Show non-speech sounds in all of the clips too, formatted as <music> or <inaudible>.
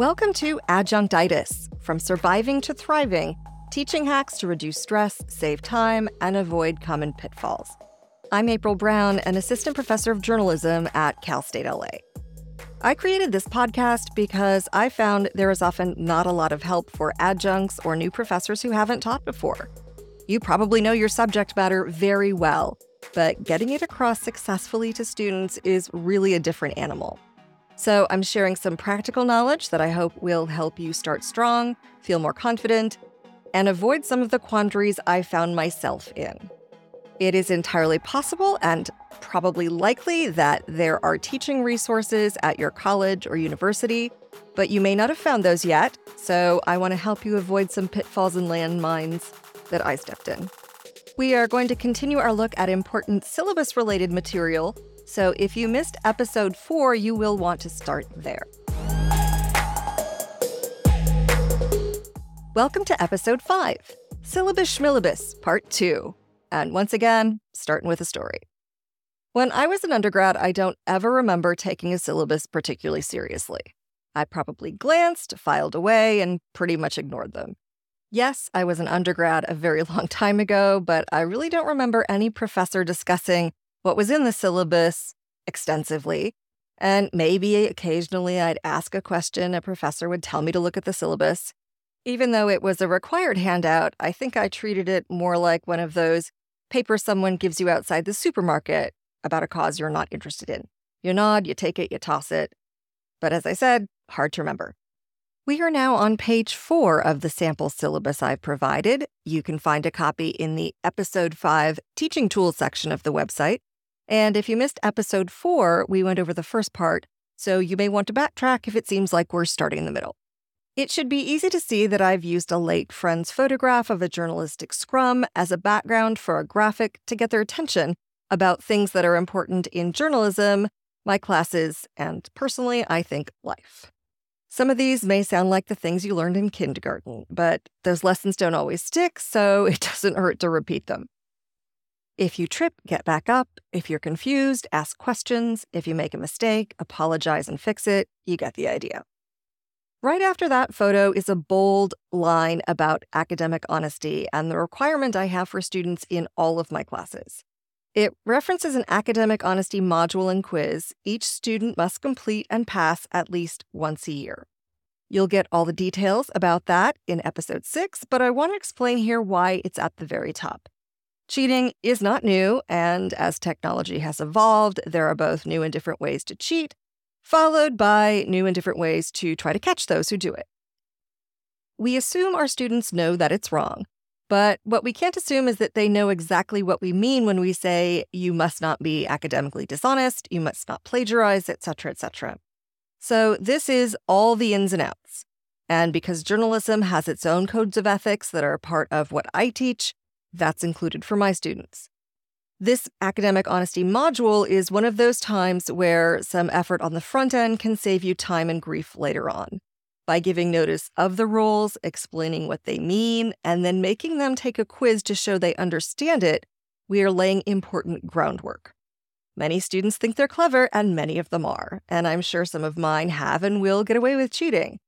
Welcome to Adjunctitis From Surviving to Thriving Teaching Hacks to Reduce Stress, Save Time, and Avoid Common Pitfalls. I'm April Brown, an assistant professor of journalism at Cal State LA. I created this podcast because I found there is often not a lot of help for adjuncts or new professors who haven't taught before. You probably know your subject matter very well, but getting it across successfully to students is really a different animal. So, I'm sharing some practical knowledge that I hope will help you start strong, feel more confident, and avoid some of the quandaries I found myself in. It is entirely possible and probably likely that there are teaching resources at your college or university, but you may not have found those yet. So, I want to help you avoid some pitfalls and landmines that I stepped in. We are going to continue our look at important syllabus related material so if you missed episode four, you will want to start there. Welcome to episode five Syllabus Schmillibus, part two. And once again, starting with a story. When I was an undergrad, I don't ever remember taking a syllabus particularly seriously. I probably glanced, filed away, and pretty much ignored them. Yes, I was an undergrad a very <laughs> long time ago, but I really don't remember any professor discussing what was in the syllabus extensively. And maybe occasionally I'd ask a question, a professor would tell me to look at the syllabus. Even though it was a required handout, I think I treated it more like one of those papers someone gives you outside the supermarket about a cause you're not interested in. You nod, you take it, you toss it. But as I said, hard to remember. We are now on page four of the sample syllabus I've provided. You can find a copy in the episode five teaching tools section of the website. And if you missed episode four, we went over the first part, so you may want to backtrack if it seems like we're starting in the middle. It should be easy to see that I've used a late friend's photograph of a journalistic scrum as a background for a graphic to get their attention about things that are important in journalism, my classes, and personally, I think life. Some of these may sound like the things you learned in kindergarten, but those lessons don't always stick, so <laughs> it doesn't hurt to repeat them. If you trip, get back up. If you're confused, ask questions. If you make a mistake, apologize and fix it. You get the idea. Right after that photo is a bold line about academic honesty and the requirement I have for students in all of my classes. It references an academic honesty module and quiz each student must complete and pass at least once a year. You'll get all the details about that in episode six, but I want to explain here why it's at the very top. Cheating is not new, and as technology has evolved, there are both new and different ways to cheat, followed by new and different ways to try to catch those who do it. We assume our students know that it's wrong, but what we can't assume is that they know exactly what we mean when we say you must not be academically dishonest, you must not plagiarize, etc., etc. So this is all the ins and outs. And because journalism has its own codes of ethics that are part of what I teach, that's included for my students. This academic honesty module is one of those times where some effort on the front end can save you time and grief later on by giving notice of the rules, explaining what they mean, and then making them take a quiz to show they understand it. We are laying important groundwork. Many students think they're clever, and many of them are, and I'm sure some of mine have and will get away with cheating.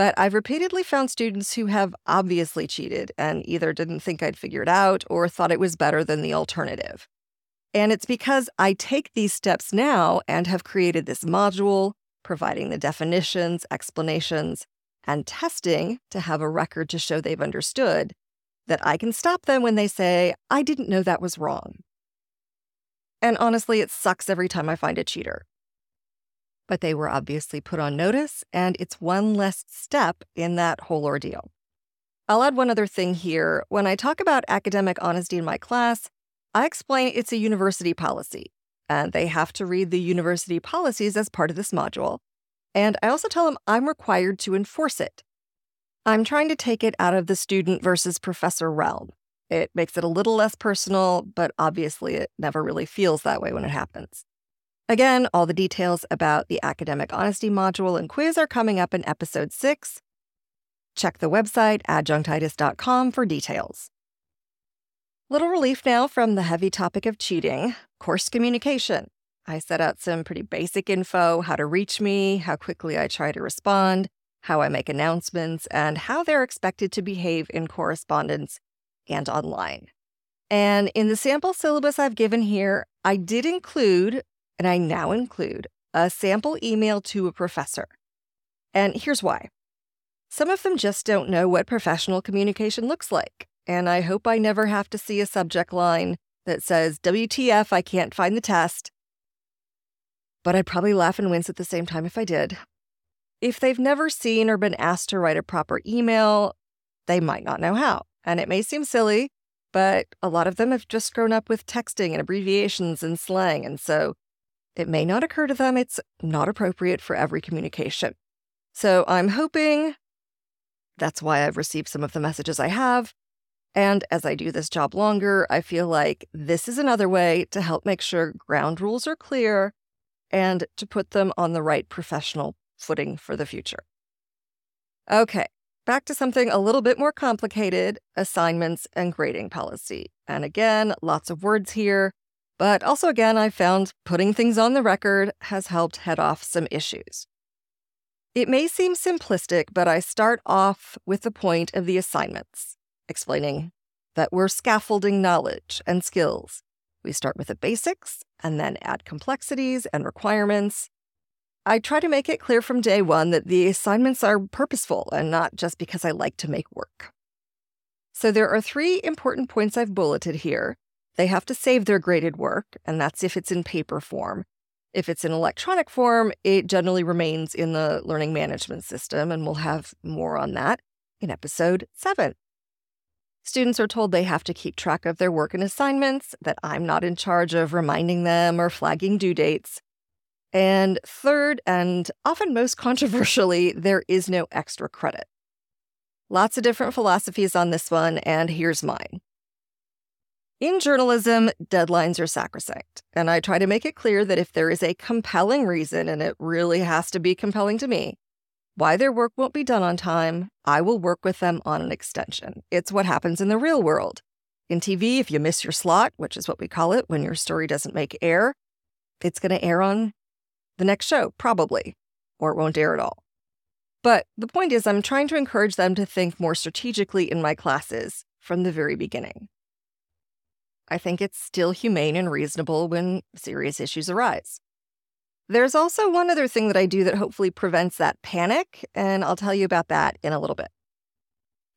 But I've repeatedly found students who have obviously cheated and either didn't think I'd figured out or thought it was better than the alternative. And it's because I take these steps now and have created this module, providing the definitions, explanations, and testing to have a record to show they've understood, that I can stop them when they say, I didn't know that was wrong. And honestly, it sucks every time I find a cheater but they were obviously put on notice, and it's one less step in that whole ordeal. I'll add one other thing here. When I talk about academic honesty in my class, I explain it's a university policy, and they have to read the university policies as part of this module. And I also tell them I'm required to enforce it. I'm trying to take it out of the student versus professor realm. It makes it a little less personal, but obviously it never really feels that way when it happens. Again, all the details about the academic honesty module and quiz are coming up in episode 6. Check the website adjunctitis.com for details. Little relief now from the heavy topic of cheating course communication. I set out some pretty basic info how to reach me, how quickly I try to respond, how I make announcements, and how they're expected to behave in correspondence and online. And in the sample syllabus I've given here, I did include, and I now include, a sample email to a professor. And here's why some of them just don't know what professional communication looks like. And I hope I never have to see a subject line that says, WTF, I can't find the test. But I'd probably laugh and wince at the same time if I did. If they've never seen or been asked to write a proper email, they might not know how. And it may seem silly, but a lot of them have just grown up with texting and abbreviations and slang. And so it may not occur to them it's not appropriate for every communication. So I'm hoping that's why I've received some of the messages I have. And as I do this job longer, I feel like this is another way to help make sure ground rules are clear and to put them on the right professional footing for the future. Okay, back to something a little bit more complicated assignments and grading policy. And again, lots of words here, but also again, I found putting things on the record has helped head off some issues. It may seem simplistic, but I start off with the point of the assignments, explaining that we're scaffolding knowledge and skills. We start with the basics and then add complexities and requirements. I try to make it clear from day one that the assignments are purposeful and not just because I like to make work. So there are three important points I've bulleted here. They have to save their graded work, and that's if it's in paper form. If it's in electronic form, it generally remains in the learning management system, and we'll have more on that in episode seven. Students are told they have to keep track of their work and assignments, that I'm not in charge of reminding them or flagging due dates. And third, and often most <laughs> controversially, there is no extra credit. Lots of different philosophies on this one, and here's mine. In journalism, deadlines are sacrosanct, and I try to make it clear that if there is a compelling reason, and it really has to be compelling to me, why their work won't be done on time, I will work with them on an extension. It's what happens in the real world. In TV, if you miss your slot, which is what we call it when your story doesn't make air, it's going to air on the next show, probably, or it won't air at all. But the point is, I'm trying to encourage them to think more strategically in my classes from the very beginning. I think it's still humane and reasonable when serious issues arise. There's also one other thing that I do that hopefully prevents that panic, and I'll tell you about that in a little bit.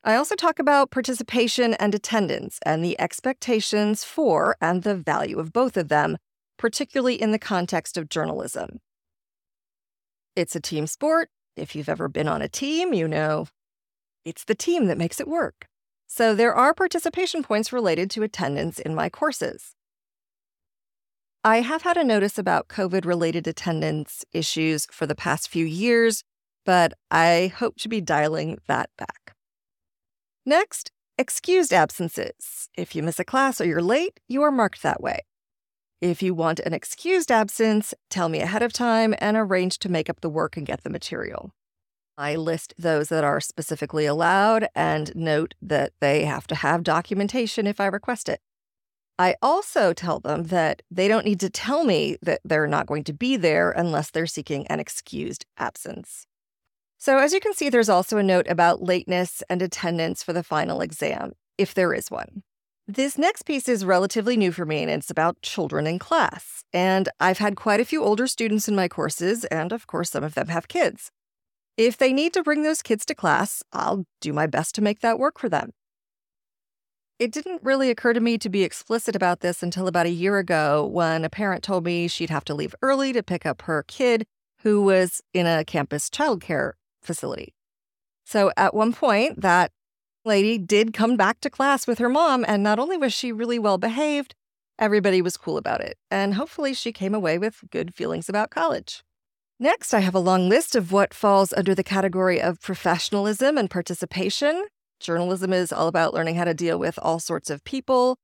I also talk about participation and attendance and the expectations for and the value of both of them, particularly in the context of journalism. It's a team sport. If you've ever been on a team, you know it's the team that makes it work. So there are participation points related to attendance in my courses. I have had a notice about COVID related attendance issues for the past few years, but I hope to be dialing that back. Next, excused absences. If you miss a class or you're late, you are marked that way. If you want an excused absence, tell me ahead of time and arrange to make up the work and get the material. I list those that are specifically allowed and note that they have to have documentation if I request it. I also tell them that they don't need to tell me that they're not going to be there unless they're seeking an excused absence. So, as you can see, there's also a note about lateness and attendance for the final exam, if there is one. This next piece is relatively new for me, and it's about children in class. And I've had quite a few older students in my courses, and of course, some of them have kids. If they need to bring those kids to class, I'll do my best to make that work for them. It didn't really occur to me to be explicit about this until about a year ago when a parent told me she'd have to leave early to pick up her kid who was in a campus childcare facility. So at one point, that lady did come back to class with her mom, and not only was she really well behaved, everybody was cool about it. And hopefully, she came away with good feelings about college. Next, I have a long list of what falls under the category of professionalism and participation. Journalism is all about learning how to deal with all sorts of people,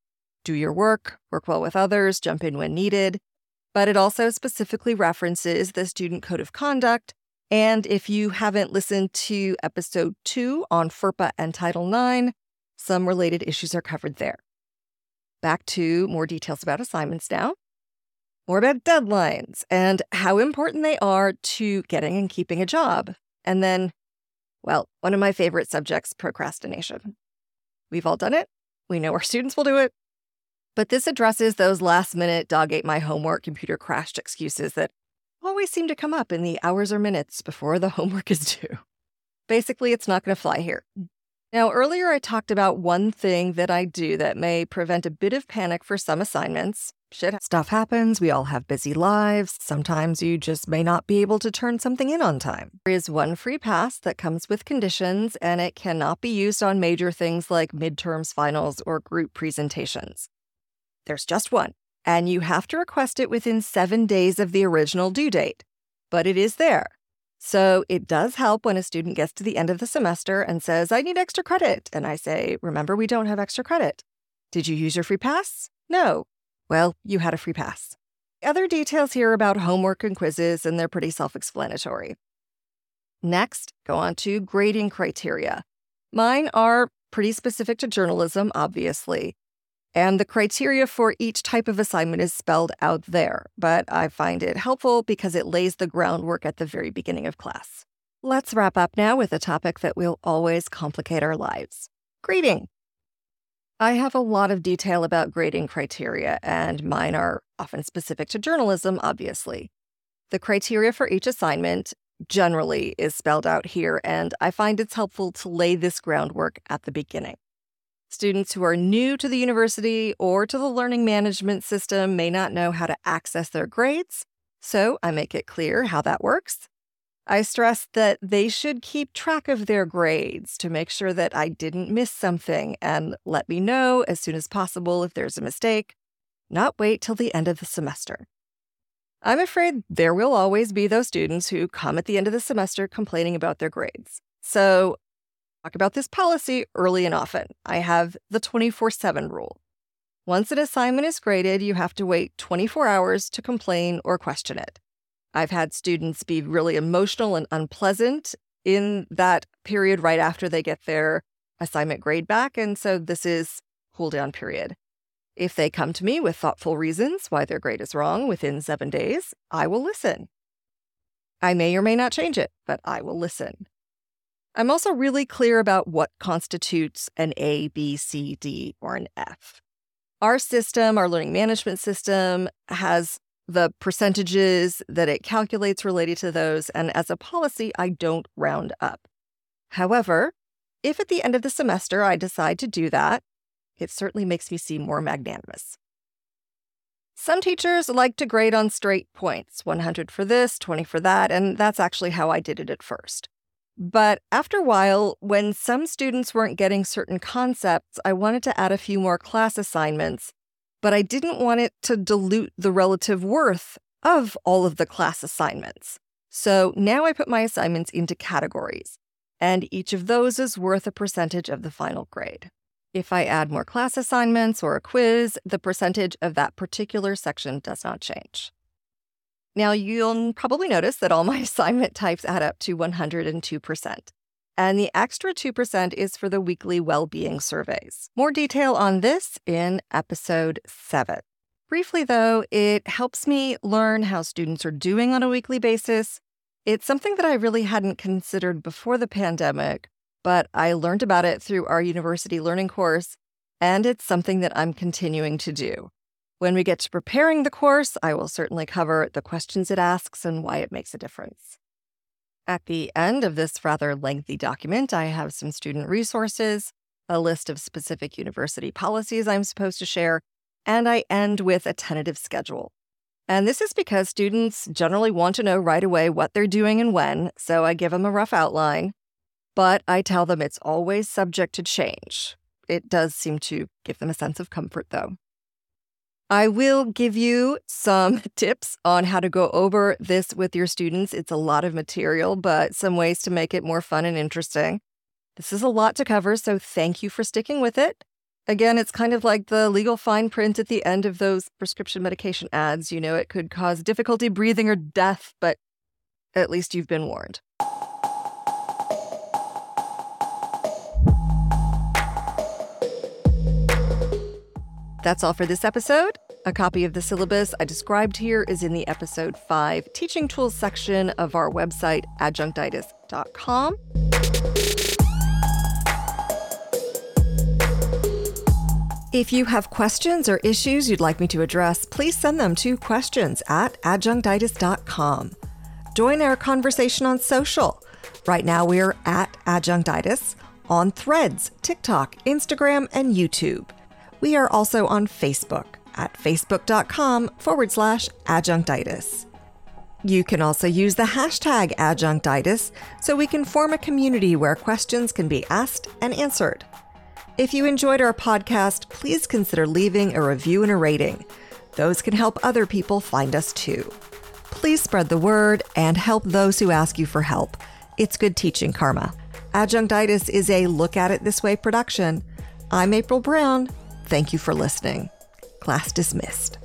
do your work, work well with others, jump in when needed. But it also specifically references the Student Code of Conduct. And if you haven't listened to episode two on FERPA and Title IX, some related issues are covered there. Back to more details about assignments now more about deadlines and how important they are to getting and keeping a job. And then Well, one of my favorite subjects, procrastination. We've all done it. We know our <laughs> students will do it. But this addresses those last minute dog ate my homework, computer crashed excuses that always seem to come up in the hours or minutes before the <laughs> homework is due. Basically, it's not going to fly here. Now, earlier I talked about one thing that I do that may prevent a bit of panic for some assignments. Shit, stuff happens. We all have busy lives. Sometimes you just may not be able to turn something in on time. There is one free pass that comes with conditions, and it cannot be used on major things like midterms, finals, or group presentations. There's just one, and you have to request it within seven days of the original due date. But it is there. So it does help when a student gets to the end of the semester and says, I need extra credit. And I say, Remember, we don't have extra credit. Did you use your free pass? No. Well, you had a free pass. Other details here about homework and quizzes, and they're pretty self explanatory. Next, go on to grading criteria. Mine are pretty specific to journalism, obviously. And the criteria for each type of assignment is spelled out there, but I find it helpful because it lays the groundwork at the very beginning of class. Let's wrap up now with a topic that will always complicate our lives grading. I have a lot of detail about grading criteria, and mine are often specific to journalism, obviously. The criteria for each assignment generally is spelled out here, and I find it's helpful to lay this groundwork at the beginning. Students who are new to the university or to the learning management system may not know how to access their grades, so I make it clear how that works. I stress that they should keep track of their grades to make sure that I didn't miss something and let me know as soon as possible if there's a mistake, not wait till the end of the semester. I'm afraid there will always be those students who come at the end of the semester complaining about their grades. So talk about this policy early and often. I have the 24 7 rule. Once an assignment is graded, you have to wait 24 hours to complain or question it. I've had students be really emotional and unpleasant in that period right after they get their assignment grade back. And so this is cool down period. If they come to me with thoughtful reasons why their grade is wrong within seven days, I will listen. I may or may not change it, but I will listen. I'm also really clear about what constitutes an A, B, C, D, or an F. Our system, our learning management system, has the percentages that it calculates related to those, and as a policy, I don't round up. However, if at the end of the semester I decide to do that, it certainly makes me seem more magnanimous. Some teachers like to grade on straight points 100 for this, 20 for that, and that's actually how I did it at first. But after a while, when some students weren't getting certain concepts, I wanted to add a few more class assignments, but I didn't want it to dilute the relative worth of all of the class assignments. So now I put my assignments into categories, and each of those is worth a percentage of the final grade. If I add more class assignments or a quiz, the percentage of that particular section does not change. Now, you'll probably notice that all my <laughs> assignment types add up to 102%. And the extra 2% is for the weekly well being surveys. More detail on this in episode 7. Briefly, though, it helps me learn how students are doing on a weekly basis. It's something that I really hadn't considered before the pandemic, but I learned about it through our university learning course, and it's something that I'm continuing to do. When we get to preparing the course, I will certainly cover the questions it asks and why it makes a difference. At the end of this rather lengthy document, I have some student resources, a list of specific university policies I'm supposed to share, and I end with a tentative schedule. And this is because students generally want to know right away what they're doing and when, so I give them a rough outline. But I tell them it's always subject to change. It does seem to give them a sense of comfort, though. I will give you some <laughs> tips on how to go over this with your students. It's a lot of material, but some ways to make it more fun and interesting. This is a lot to cover, so thank you for sticking with it. Again, it's kind of like the legal fine print at the end of those prescription medication ads. You know, it could cause difficulty breathing or death, but at least you've been warned. That's all for this episode. A copy of the syllabus I described here is in the episode 5 teaching tools section of our website, adjunctitis adjunctitis.com. If you have questions or issues you'd like me to address, please send them to questions at adjunctitis.com. Join our conversation on social. Right now, we're at Adjunctitis on Threads, TikTok, Instagram, and YouTube. We are also on Facebook at facebook.com forward slash adjunctitis. You can also use the hashtag adjunctitis so we can form a community where questions can be asked and answered. If you enjoyed our podcast, please consider leaving a review and a rating. Those can help other people find us too. Please spread the word and help those who ask you for help. It's good teaching karma. Adjunctitis is a Look at It This Way production. I'm April Brown. Thank you for listening. Class dismissed.